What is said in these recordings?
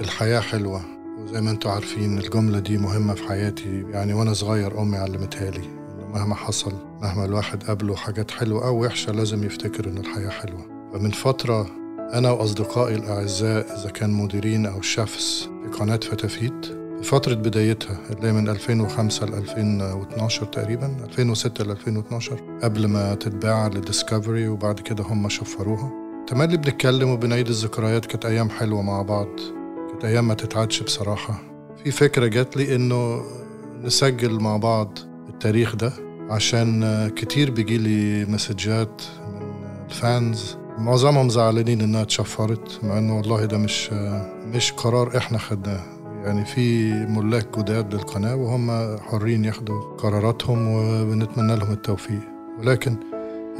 الحياة حلوة وزي ما أنتم عارفين الجملة دي مهمة في حياتي. يعني وأنا صغير أمي علمتها لي إنه مهما حصل مهما الواحد قابله حاجات حلوة أو وحشة لازم يفتكر إن الحياة حلوة. فمن فترة أنا وأصدقائي الأعزاء إذا كان مديرين أو شيفs في قناة فتافيت في فترة بدايتها اللي هي من 2005 ل 2012 تقريبا 2006 ل 2012 قبل ما تتباع لديسكفري وبعد كده هم شفروها. تملي بنتكلم وبنعيد الذكريات كانت أيام حلوة مع بعض. كانت أيام ما تتعدش بصراحة. في فكرة جات لي إنه نسجل مع بعض التاريخ ده عشان كتير بيجيلي مسجات من الفانز. معظمهم زعلانين إنها اتشفرت مع إنه والله ده مش مش قرار إحنا خدناه. يعني في ملاك جداد للقناة وهم حرين ياخدوا قراراتهم وبنتمنى لهم التوفيق. ولكن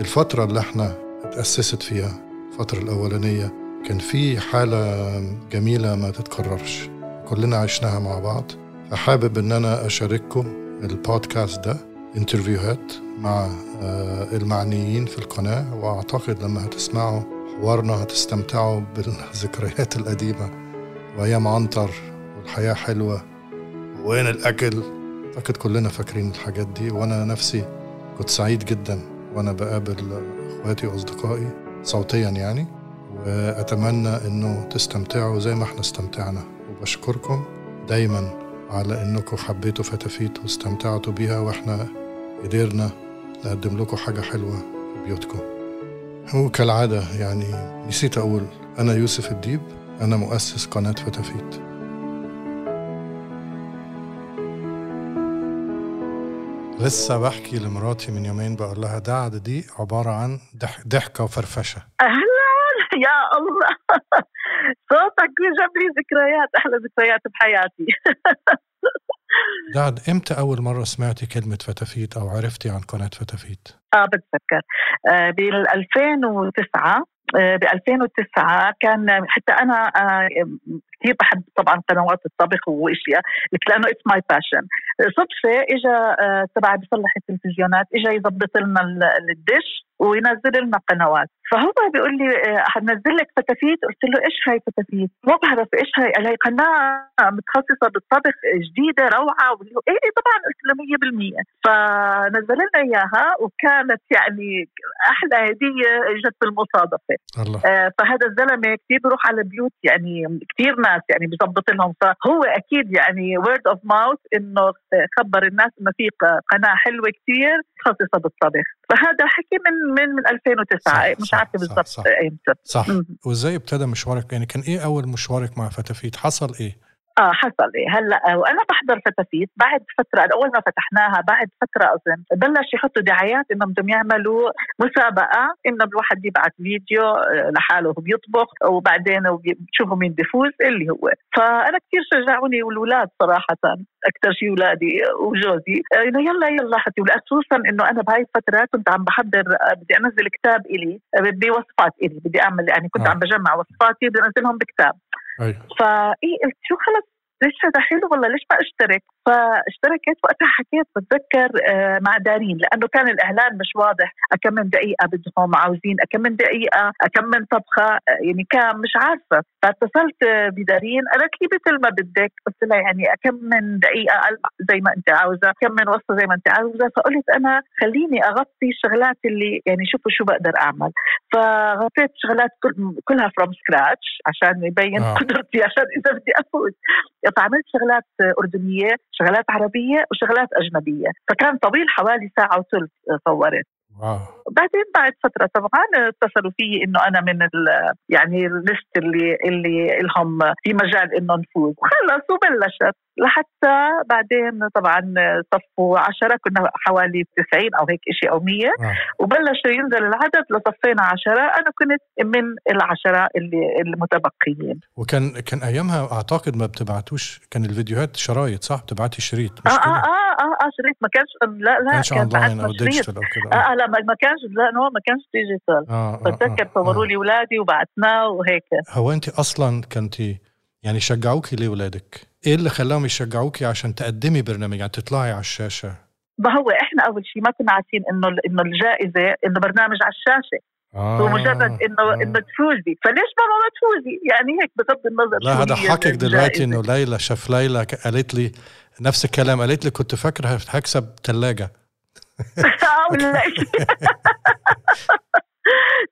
الفترة اللي إحنا اتأسست فيها الفترة الأولانية كان في حالة جميلة ما تتكررش. كلنا عشناها مع بعض. فحابب إن أنا أشارككم البودكاست ده انترفيوهات مع المعنيين في القناة. وأعتقد لما هتسمعوا حوارنا هتستمتعوا بالذكريات القديمة. وايام عنتر والحياة حلوة. وين الأكل؟ أعتقد كلنا فاكرين الحاجات دي. وأنا نفسي كنت سعيد جدا وأنا بقابل إخواتي وأصدقائي صوتيا يعني. وأتمنى إنه تستمتعوا زي ما إحنا استمتعنا. وبشكركم دايما على إنكم حبيتوا فتافيت واستمتعتوا بيها وإحنا قدرنا نقدم لكم حاجة حلوة في بيوتكم. وكالعادة يعني نسيت أقول أنا يوسف الديب أنا مؤسس قناة فتافيت. لسه بحكي لمراتي من يومين بقول لها دعد دي عبارة عن ضحكة وفرفشة. يا الله. صوتك جاب لي ذكريات أحلى ذكريات بحياتي. دعد إمتى أول مرة سمعتي كلمة فتافيت أو عرفتي عن قناة فتافيت؟ آه بتذكر. آه بال 2009 ب 2009 كان حتى أنا كثير بحب طبعا قنوات الطبخ وأشياء لأنه it's my passion صدفة اجى تبع بيصلح التلفزيونات اجى يظبط لنا الدش وينزل لنا قنوات. فهو بيقول لي حنزل لك فتافيت؟ قلت له إيش هاي فتافيت؟ ما بعرف إيش هاي؟ قال هي قناة متخصصة بالطبخ جديدة روعة. له إيه طبعا. قلت له 100% فنزل لنا إياها وكانت يعني أحلى هدية إجت بالمصادفة. الله. آه فهذا الزلمة كثير بيروح على بيوت يعني كثير ناس يعني بيظبط لهم. فهو أكيد يعني word of mouth إنه خبر الناس إنه في قناة حلوة كثير متخصصه بالطبخ. فهذا حكي من من من 2009 صح مش عارفة بالضبط إمتى. صح, صح. وإزاي ابتدى مشوارك؟ يعني كان إيه أول مشوارك مع فتافيت؟ حصل إيه؟ آه حصل. هلأ وأنا بحضر فتافيت بعد فترة أول ما فتحناها بعد فترة أظن بلش يحطوا دعايات إنهم بدهم يعملوا مسابقة إنه الواحد يبعث فيديو لحاله وهو بيطبخ وبعدين بتشوفوا مين بيفوز اللي هو. فأنا كثير شجعوني والولاد صراحة أكثر شيء اولادي وجوزي. إنه يلا يلا حتى خصوصا إنه أنا بهاي الفترة كنت عم بحضر بدي أنزل كتاب إلي بوصفات إلي بدي أعمل يعني كنت آه. عم بجمع وصفاتي بدي أنزلهم بكتاب. أيوه. فايه قلت شو خلص ليش هذا حلو؟ والله ليش ما اشترك؟ فاشتركت وقتها حكيت بتذكر مع دارين لأنه كان الإعلان مش واضح. كم من دقيقة بدهم عاوزين كم من دقيقة كم من طبخة يعني كان مش عارفة. فاتصلت بدارين قالت لي مثل ما بدك. قلت لها يعني كم من دقيقة زي ما أنت عاوزة كم من وصفة زي ما أنت عاوزة. فقلت أنا خليني أغطي الشغلات اللي يعني شوفوا شو بقدر أعمل. فغطيت شغلات كلها from scratch عشان يبين آه. قدرتي عشان إذا بدي أفوز. فعملت شغلات أردنية شغلات عربية وشغلات أجنبية. فكان طويل حوالي ساعة وثلث صورت. واو. بعدين بعد فترة طبعا اتصلوا في إنه أنا من يعني الليست اللي اللي لهم في مجال إنه نفوز. خلص وبلشت. لحتى بعدين طبعا صفوا عشرة كنا حوالي 90 أو هيك شيء أو 100 وبلشوا ينزل العدد لصفينا عشرة. أنا كنت من العشرة اللي المتبقيين. وكان كان أيامها أعتقد ما بتبعتوش كان الفيديوهات شرايط صح؟ بتبعتي شريط مش آه, آه, آه آه آه شريط ما كانش لا لا كانش كان اونلاين أو digital أو كده. آه, آه لا ما كانش لا no ما كانش digital آه بتذكر صوروا لي اولادي وبعتناه وهيك. هو أنت أصلا كنتي يعني شجعوكي ليه ولادك؟ إيه اللي خلاهم يشجعوكي عشان تقدمي برنامج يعني تطلعي على الشاشة؟ ما هو إحنا أول شيء ما كنا عارفين إنه إنه الجائزة إنه برنامج على الشاشة. آه. ومجرد إنه آه. إنه تفوزي فليش ماما ما تفوزي يعني هيك بغض النظر لا هذا حكك دلوقتي إنه ليلى شاف ليلى قالت لي نفس الكلام قالت لي كنت فاكره هكسب ثلاجه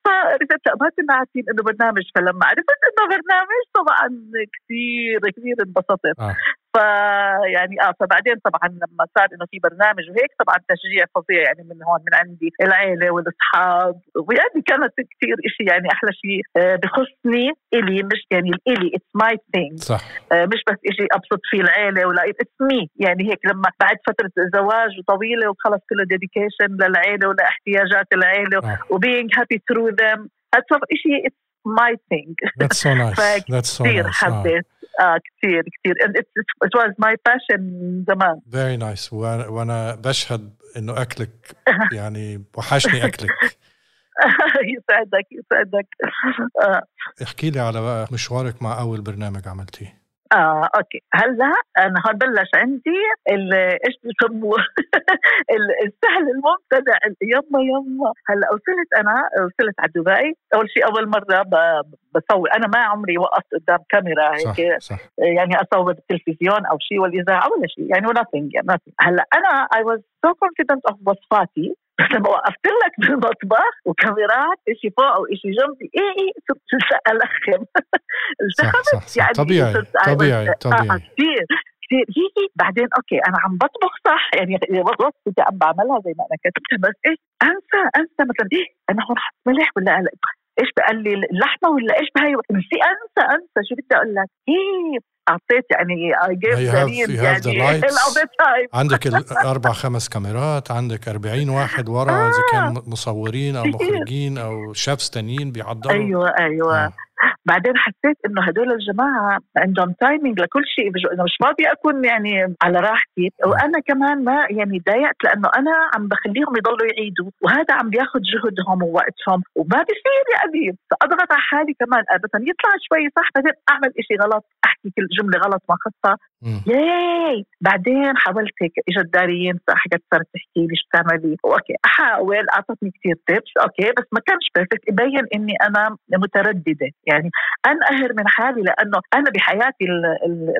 فرجعت ما كنا عارفين إنه برنامج فلما عرفت إنه برنامج طبعا كثير كثير انبسطت آه. فيعني آه فبعدين طبعا لما صار إنه في برنامج وهيك طبعا تشجيع فظيع يعني من هون من عندي العيلة والأصحاب. ويعني كانت كثير شيء يعني أحلى شيء آه، بخصني إلي مش يعني إلي it's my thing صح. آه، مش بس شيء أبسط فيه العيلة ولا it's me يعني هيك لما بعد فترة زواج طويله وخلص كله dedication للعيلة ولاحتياجات العيلة آه. و being happy through them هذا شيء it's my thing That's so nice. That's so nice. حبيت. آه كثير كثير. It, it was my passion زمان. Very nice. وأنا بشهد إنه أكلك يعني وحشني أكلك. يسعدك يسعدك آه. احكي لي على مشوارك مع أول برنامج عملتيه. آه أوكي. هلأ أنا بلش عندي إيش بسموه السهل الممتنع يما يما. هلأ وصلت أنا وصلت على دبي. أول شيء أول مرة بصور. أنا ما عمري وقفت قدام كاميرا هيك. صح. صح. يعني أصور بالتلفزيون أو شيء والإذاعة ولا شيء. يعني nothing يعني هلأ أنا I was so confident of وصفاتي. بس لما وقفت لك بالمطبخ وكاميرات شيء فوق وشيء جنبي إيه إيه صرت الخم التخمت يعني طبيعي طبيعي طبيعي كثير كثير هي بعدين أوكي أنا عم بطبخ صح يعني وصفتي عم بعملها زي ما أنا كتبت بس إيش انسى انسى مثلا إيه أنا هون حط ملح ولا إيش بقال لي اللحمه ولا إيش بهي نسي أنسى أنسى شو بدي أقول لك؟ هي أعطيت يعني I give يعني عندك الاربع خمس كاميرات عندك 40 واحد ورا آه. إذا كان مصورين أو مخرجين أو chefs تانيين بيعضلوا أيوه أيوه. آه. بعدين حسيت إنه هدول الجماعة عندهم timing لكل شيء أنا مش فاضيه أكون يعني على راحتي. وأنا كمان ما يعني ضايقت لأنه أنا عم بخليهم يضلوا يعيدوا وهذا عم بياخذ جهدهم ووقتهم وما بصير يا اديب فأضغط على حالي كمان مثلا يطلع شوي صح؟ بعدين أعمل شيء غلط أحكي كل جملة غلط ما خصها. ياي! بعدين حاولت هيك اجت دارين حكت صارت تحكي لي شو بتعملي؟ okay. احاول أعطتني كثير tips okay بس ما كانش perfect يبين إني أنا مترددة. يعني انقهر من حالي لأنه أنا بحياتي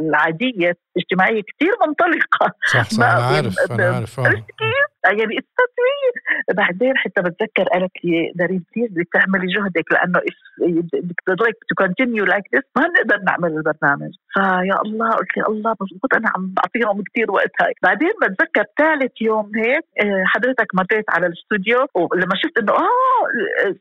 العادية الاجتماعية كثير منطلقة صح صح أنا عارف أنا عارف آه. كيف؟ يعني التصوير بعدين حتى بتذكر قالت لي دارين please بدك تعملي جهدك لأنه بدك تضلك to continue like this ما بنقدر نعمل البرنامج. فيا الله قلت لي الله مضبوط أنا عم بعطيهم كثير وقت هاي. بعدين بتذكر ثالث يوم هيك آه، حضرتك مريت على الاستوديو ولما شفت إنه آه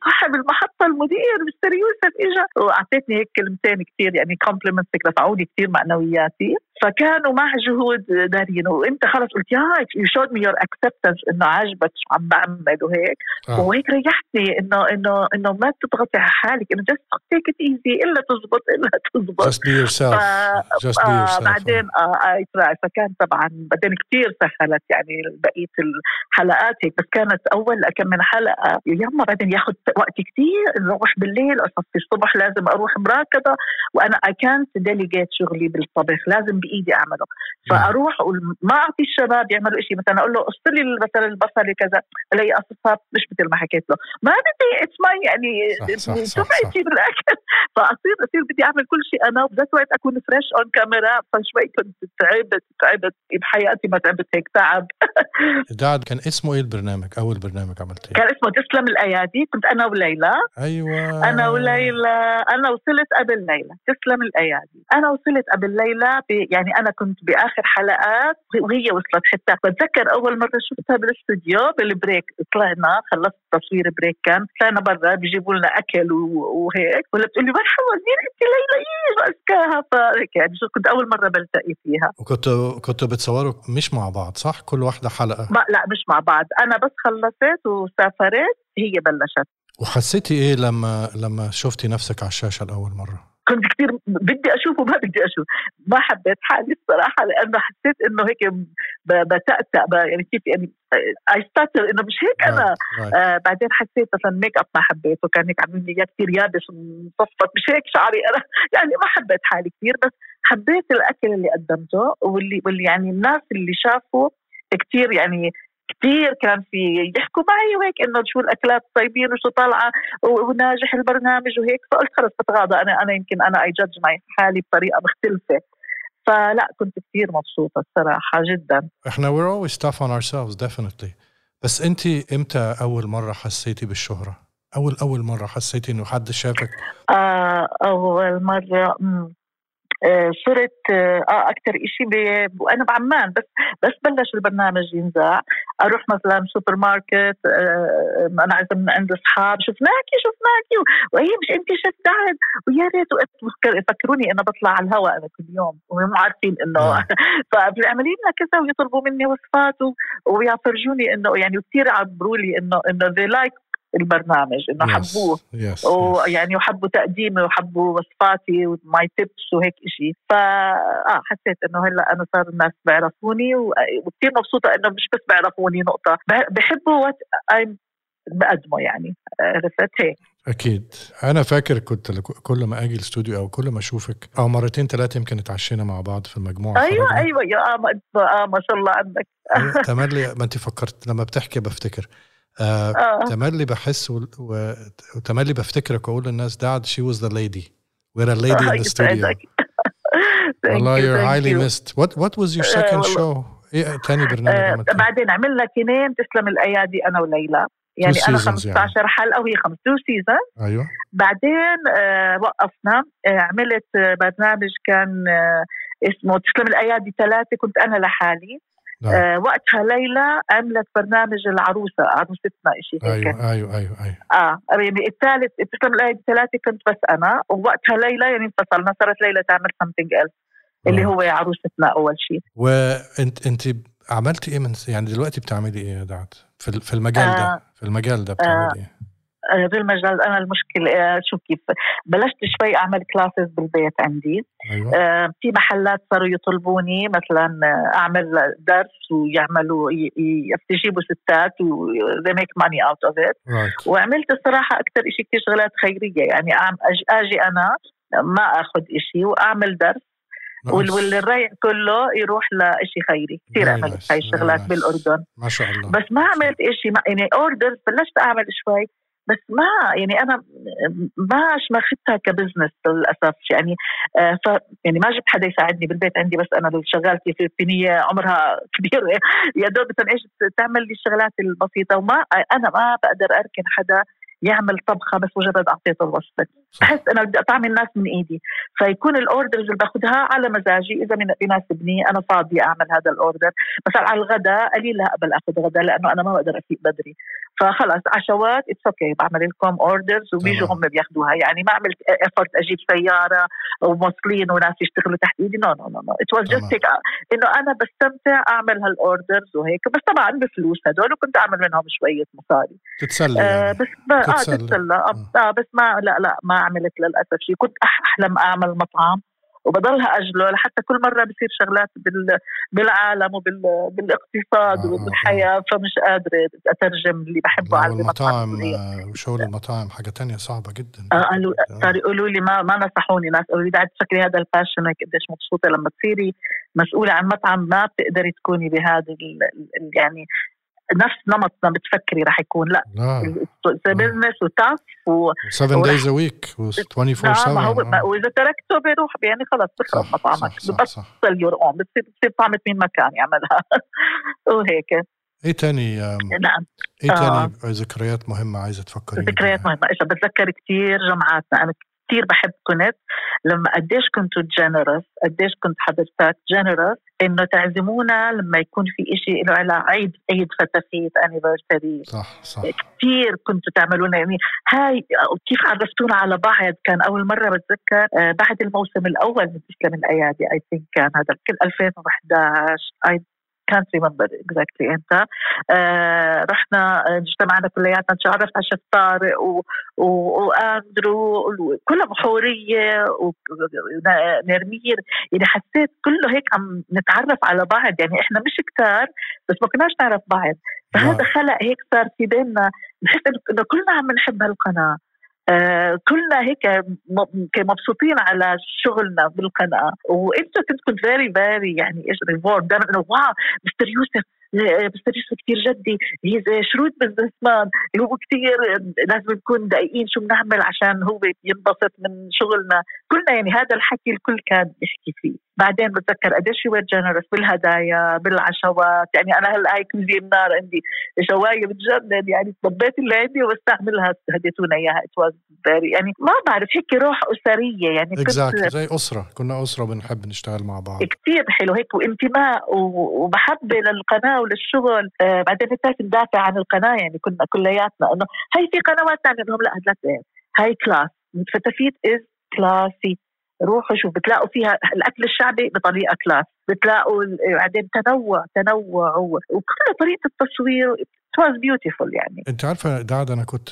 صاحب المحطة المدير مستر يوسف اجى وأعطيتني هيك كلمتين كثير يعني compliments رفعوا كثير معنوياتي. فكانوا مع جهود دارين وانت خلص قلت يا you showed me your acceptance إنه عاجبك شو عم بعمل وهيك. آه. وهيك ريحتني إنه إنه إنه ما تضغطي على حالك إنه just take it easy إلا تزبط إلا تزبط. Just be yourself. ف... just be yourself. آه بعدين آه I try فكان طبعا بعدين كثير سهلت يعني بقية الحلقات هيك. بس كانت أول كم من حلقة يما بعدين ياخذ وقت كثير نروح بالليل أصفي الصبح لازم أروح مراكضه وأنا اي كانت ديليجيت شغلي بالطبخ لازم بايدي اعمله. فاروح ما اعطي الشباب يعملوا شيء مثلا أقول له قص لي مثلا البصل كذا ألاقي قصصها مش مثل ما حكيت له. ما بدي it's my يعني سمعتي بالأكل. فأصير أصير بدي أعمل كل شيء أنا وبذات الوقت أكون fresh on camera فشوي كنت تعبت تعبت بحياتي ما تعبت هيك تعب. دعد كان اسمه إيه البرنامج؟ أول برنامج عملتيه؟ كان اسمه تسلم الأيادي. كنت أنا وليلى. أيوه. أنا وليلى. أنا وصلت قبل ليلى. تسلم الأيادي. أنا وصلت قبل ليلى يعني أنا كنت بآخر حلقات وهي وصلت حتى بتذكر أول مرة شفتها بالاستوديو بال break. طلعنا خلصت تصوير break كان. طلعنا برا بيجيبوا لنا أكل وهيك. ولا بتقول لي مرحبا مين أنت ليلى إيه ماسكاها فهيك يعني شو كنت أول مرة بلتقي فيها. وكنتوا كنتوا بتصوروا مش مع بعض صح؟ كل واحدة حلقة. ما لا مش مع بعض. أنا بس خلصت وسافرت هي بلشت. وحسيتي إيه لما لما شفتي نفسك على الشاشة لأول مرة؟ كنت كثير بدي أشوف وما بدي أشوف. ما حبيت حالي الصراحة لأنه حسيت إنه هيك بتأتأ يعني كيف يعني I stutter إنه مش هيك أنا آه بعدين حسيت مثلا ميك اب ما حبيته كان هيك عاملين لي إياه كثير يابس ومصفط مش هيك شعري أنا. يعني ما حبيت حالي كثير بس حبيت الأكل اللي قدمته واللي واللي يعني الناس اللي شافوا كثير يعني كثير كان في يحكوا معي وهيك إنه شو الأكلات الطيبين وشو طالعة وناجح البرنامج وهيك. فقلت خلص بتغاضى. أنا أنا يمكن أنا اي جادج معي حالي بطريقة مختلفة. فلا كنت كثير مبسوطة الصراحة جدا. إحنا we're always tough on ourselves definitely. بس أنت إمتى أول مرة حسيتي بالشهرة؟ اول أول مرة حسيتي إنه حد شافك؟ آه أول مرة. آه، صرت آه, آه، أكثر شيء وأنا بعمان بس بس بلش البرنامج ينزع أروح مثلا سوبر ماركت آه، أنا عايزه من عند أصحاب شفناكي شفناكي وهي مش انت شفتها ويا ريت يفكروني انه بطلع على الهواء أنا كل يوم وهم عارفين إنه نعم. فبيعملوا لنا كذا ويطلبوا مني وصفات ويفرجوني إنه يعني كثير عبروا لي انه إنه they like البرنامج إنه yes. حبوه. Yes. ويعني وحبوا تقديمي وحبوا وصفاتي و my tips وهيك شيء ف آه حسيت إنه هلأ أنا صار الناس بيعرفوني وكثير مبسوطة إنه مش بس بيعرفوني نقطة. بحبوا what بقدمه يعني. عرفت؟ هيك. أكيد. أنا فاكر كنت كل ما أجي الاستوديو أو كل ما أشوفك أو مرتين ثلاثة يمكن اتعشينا مع بعض في المجموعة أيوه. أيوه يا آه ما, آه ما شاء الله عندك. أيوة تملي ما أنت فكرت لما بتحكي بفتكر. آه, آه. تملي بحس وتملي بفتكرك وأقول للناس دعد she was the lady وير a lady in the studio والله you're highly missed. What what was your second uh, show? إيه تاني برنامج uh, بعدين عملنا كنين تسلم الأيادي أنا وليلى. يعني أنا 15 يعني. حلقة وهي 5 two season أيوه. بعدين آه وقفنا. آه عملت آه برنامج كان آه اسمه تسلم الأيادي ثلاثة كنت أنا لحالي. نعم. آه وقتها ليلى عملت برنامج العروسة عروستنا شيء هيك. أيوه أيوه أيوه أيوه. آه يعني الثالث تسلم الايادي الثلاثة كنت بس أنا ووقتها ليلى يعني انفصلنا صارت ليلى تعمل سمثينج ايلس اللي نعم. هو عروستنا أول شيء وانت أنت عملتي إيه من يعني دلوقتي بتعملي إيه يا دعت؟ في في المجال آه. ده في المجال ده بتعملي آه. إيه؟ في المجال أنا المشكلة آه، شو كيف؟ بلشت شوي أعمل classes بالبيت عندي. أيوة. آه في محلات صاروا يطلبوني مثلا آه، أعمل درس ويعملوا يستجيبوا ستات و they make money out of it. Right. وعملت الصراحة أكثر شيء كثير شغلات خيرية. يعني أجي أنا ما آخذ شيء وأعمل درس. والريع كله يروح لشيء خيري. كثير عملت هاي الشغلات بالأردن. ما شاء الله. بس ما عملت شيء يعني orders بلشت أعمل شوي. بس ما يعني أنا ما ماخذتها ك business للأسف يعني آه ف يعني ما جبت حدا يساعدني بالبيت عندي بس أنا شغالتي فلبينيه عمرها كبير. يا دوب إيش تعمل لي الشغلات البسيطة وما أنا ما بقدر أركن حدا يعمل طبخة بس مجرد أعطيته الوصفة. بحس أنا بدي أطعم الناس من إيدي. فيكون ال orders اللي باخذها على مزاجي إذا بيناسبني أنا فاضية أعمل هذا ال order. مثلا على الغداء قليل لا أقبل أخذ غداء لأنه أنا ما بقدر افيق بدري. فخلص عشوات it's okay بعمل لكم orders وبيجوا هم بياخذوها يعني ما عملت effort أجيب سيارة وموصلين وناس يشتغلوا تحت إيدي. no no no it was just هيك إنه أنا بستمتع أعمل هال orders وهيك. بس طبعا بفلوس هدول وكنت أعمل منهم شوية مصاري. تتسلى آه يعني. بس آه تتسلى. آه. آه بس ما لا لا ما عملت للأسف شيء. كنت أحلم أعمل مطعم وبضلها أجله لحتى كل مرة بصير شغلات بالعالم وبالاقتصاد آه وبالحياه آه. فمش قادرة أترجم اللي بحبه على المطاعم آه، وشغل المطاعم حاجة تانية صعبة جدا. آه قالوا صاروا يقولوا لي ما ما نصحوني. ناس قالوا لي بعد تفكري هذا ال passion قديش مبسوطة لما تصيري مسؤولة عن مطعم ما بتقدري تكوني بهذا يعني نفس نمط ما بتفكري رح يكون. لا. business و tough و 7 days a week 24 7 ما هو وإذا تركته بيروح يعني خلص بخرب مطعمك. ببطل your own بتصير بتصير طعمة مين ما كان يعملها. وهيك إيه تاني؟ نعم. إيه تاني آه. ذكريات مهمة عايزة تفكري ذكريات مهمة. إيش بتذكر كثير جمعاتنا. أنا كثير بحب كنت. لما قديش كنتوا generous قديش كنت حضرتك generous إنه تعزمونا لما يكون في إشي له على عيد عيد فتافيت anniversary صح صح. كثير كنتوا تعملونا يعني هاي كيف عرفتونا على بعض؟ كان أول مرة بتذكر آه بعد الموسم الأول من تسلم الأيادي. I think كان هذا كل 2011 اي كانت ريمبر اكزاكتلي إمتى. آه رحنا اجتمعنا كلياتنا. تعرفت على شيف طارق وآندرو كلها بحوريه ونرمير يعني حسيت كله هيك عم نتعرف على بعض. يعني إحنا مش كتار بس ما كناش نعرف بعض. فهذا خلق هيك صار في بيننا. نحس إنه كلنا عم نحب هالقناة. آه كلنا هيك مبسوطين على شغلنا بالقناة. وانت كنت very very يعني إيش دائما إنه wow Mr. يوسف Mr. كثير جدي. هي شروط businessman هو كثير لازم نكون دقيقين شو بنعمل عشان هو ينبسط من شغلنا. كلنا يعني هذا الحكي الكل كان يحكي فيه. بعدين بتذكر قديش هو generous بالهدايا بالعشوات. يعني أنا هلأ هيك مزي النار عندي شواية بتجنن. يعني طبيت اللي عندي وبستعملها هديتونا إياها. ات يعني ما بعرف هيك روح أسرية. يعني exactly. زي أسرة. كنا أسرة بنحب نشتغل مع بعض. كثير حلو. هيك وانتماء ومحبه للقناة وللشغل آه بعدين بتعرف ندافع عن القناة يعني كنا كلياتنا إنه هي في قنوات ثانية لهم لا لا هاي class. فتافيت is classy روحوا شوف بتلاقوا فيها الأكل الشعبي بطريقة class بتلاقوا بعدين تنوع تنوع وكل طريقة التصوير was beautiful يعني. أنت عارفة دعد أنا كنت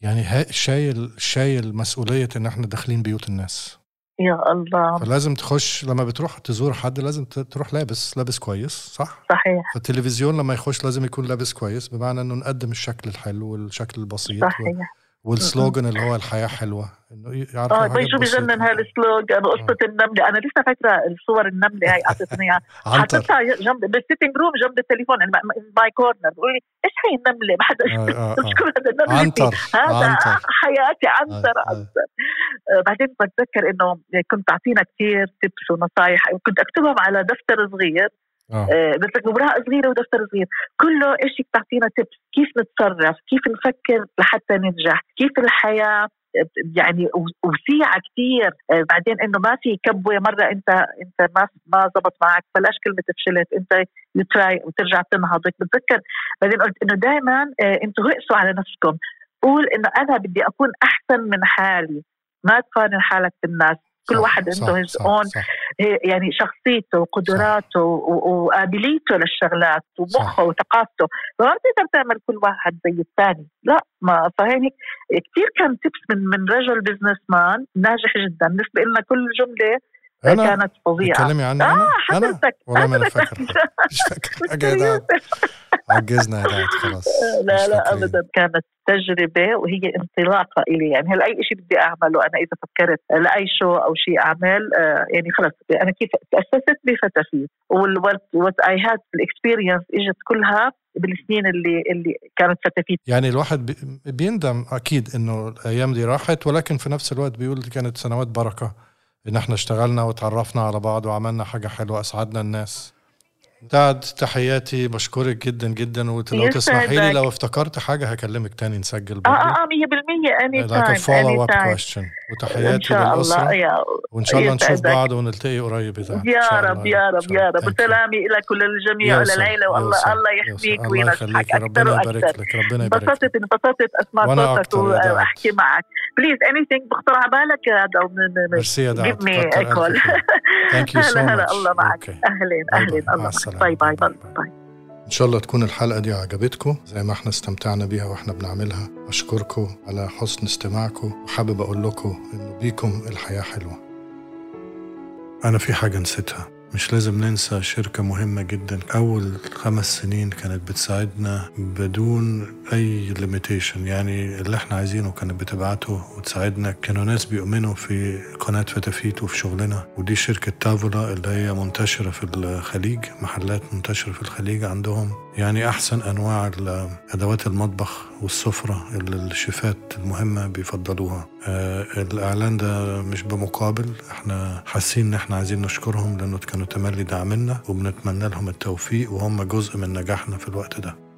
يعني شايل شايل مسؤوليه إن إحنا داخلين بيوت الناس. يا الله. فلازم تخش لما بتروح تزور حد لازم تروح لابس لابس كويس صح؟ صحيح. فالتلفزيون لما يخش لازم يكون لابس كويس بمعنى إنه نقدم الشكل الحلو والشكل البسيط صحيح. وال slogan اللي هو الحياة حلوة. إنه يعرفوا آه طيب شو بجنن هال slogan وقصه النملة. أنا لسه فاكرة الصور النملة هاي أعطتني إياها. حطيتها جنب بال sitting room جنب التليفون my corner بقول لي إيش هي النملة؟ ما حدا آه، آه، شو هذا النملة عنتر هذا حياتي عنتر عنتر. آه، بعدين بتذكر إنه كنت تعطينا كثير tips ونصائح كنت أكتبهم على دفتر صغير. آه. بس لك بورقه صغيرة ودفتر صغير. كله إيش بتعطينا tips كيف نتصرف؟ كيف نفكر لحتى ننجح؟ كيف الحياة؟ يعني وسيعة كثير آه، بعدين إنه ما في كبوة مرة انت أنت ما ما زبط معك بلاش كلمة فشلت أنت try وترجع تنهض بتذكر بعدين قلت إنه دائما آه، أنتم ركزوا على نفسكم. قول إنه أنا بدي أكون أحسن من حالي. ما تقارن حالك بالناس. كل صح واحد عنده his own يعني شخصيته وقدراته وقابليته للشغلات ومخه وثقافته. فما بتقدر تعمل كل واحد زي الثاني. لا ما فهيك كثير كان tips من من رجل businessman ناجح جدا. بالنسبة لنا كل جملة أنا؟ كانت فظيعة. تكلمي عني آه حضرتك والله ما أنا فاكر. مش فاكر. عجزنا يا خلاص. لا لا ابدا. كانت تجربة وهي انطلاقة إلي. يعني هلأ أي شيء بدي أعمله أنا إذا فكرت لأي شو أو شيء أعمل آه يعني خلص أنا كيف تأسست بفتافيت what I had ال experience إجت كلها بالسنين اللي اللي كانت فتافيت يعني الواحد بيندم أكيد إنه الأيام دي راحت ولكن في نفس الوقت بيقول كانت سنوات بركة. إن إحنا اشتغلنا وتعرفنا على بعض وعملنا حاجة حلوة أسعدنا الناس. دعد تحياتي بشكرك جدا جدا. ولو تسمحي لي لو افتكرت حاجة هكلمك تاني نسجل برضه. آه آه 100% any time follow up question وتحياتي للأسرة. يا وإن شاء الله نشوف بعض ونلتقي قريب يا, يا رب يا رب يا رب. وسلامي إلى كل الجميع وللعيله والله الله يحميك وينصحك أكثر وأكثر. ربنا يبارك انبسطت انبسطت. أسمع صوتك وأحكي معك. please anything بخطر على بالك هذا ميرسي يا دعد thank you so much الله معك. أهلين أهلين. الله bye bye bye إن شاء الله تكون الحلقة دي عجبتكم زي ما إحنا استمتعنا بيها وإحنا بنعملها. اشكركم على حسن استماعكم وحابب أقول لكم إنه بيكم الحياة حلوة. أنا في حاجة نسيتها. مش لازم ننسى شركة مهمة جدا. أول خمس سنين كانت بتساعدنا بدون أي limitation يعني اللي إحنا عايزينه كانت بتبعته وتساعدنا. كانوا ناس بيؤمنوا في قناة فتافيت وفي شغلنا. ودي شركة تافولا اللي هي منتشرة في الخليج محلات منتشرة في الخليج عندهم. يعني أحسن أنواع أدوات المطبخ والسفرة اللي الشيفات المهمة بيفضلوها. آه الإعلان ده مش بمقابل. إحنا حاسين إن إحنا عايزين نشكرهم لأنه كانوا تملي دعمنا وبنتمنى لهم التوفيق وهم جزء من نجاحنا في الوقت ده.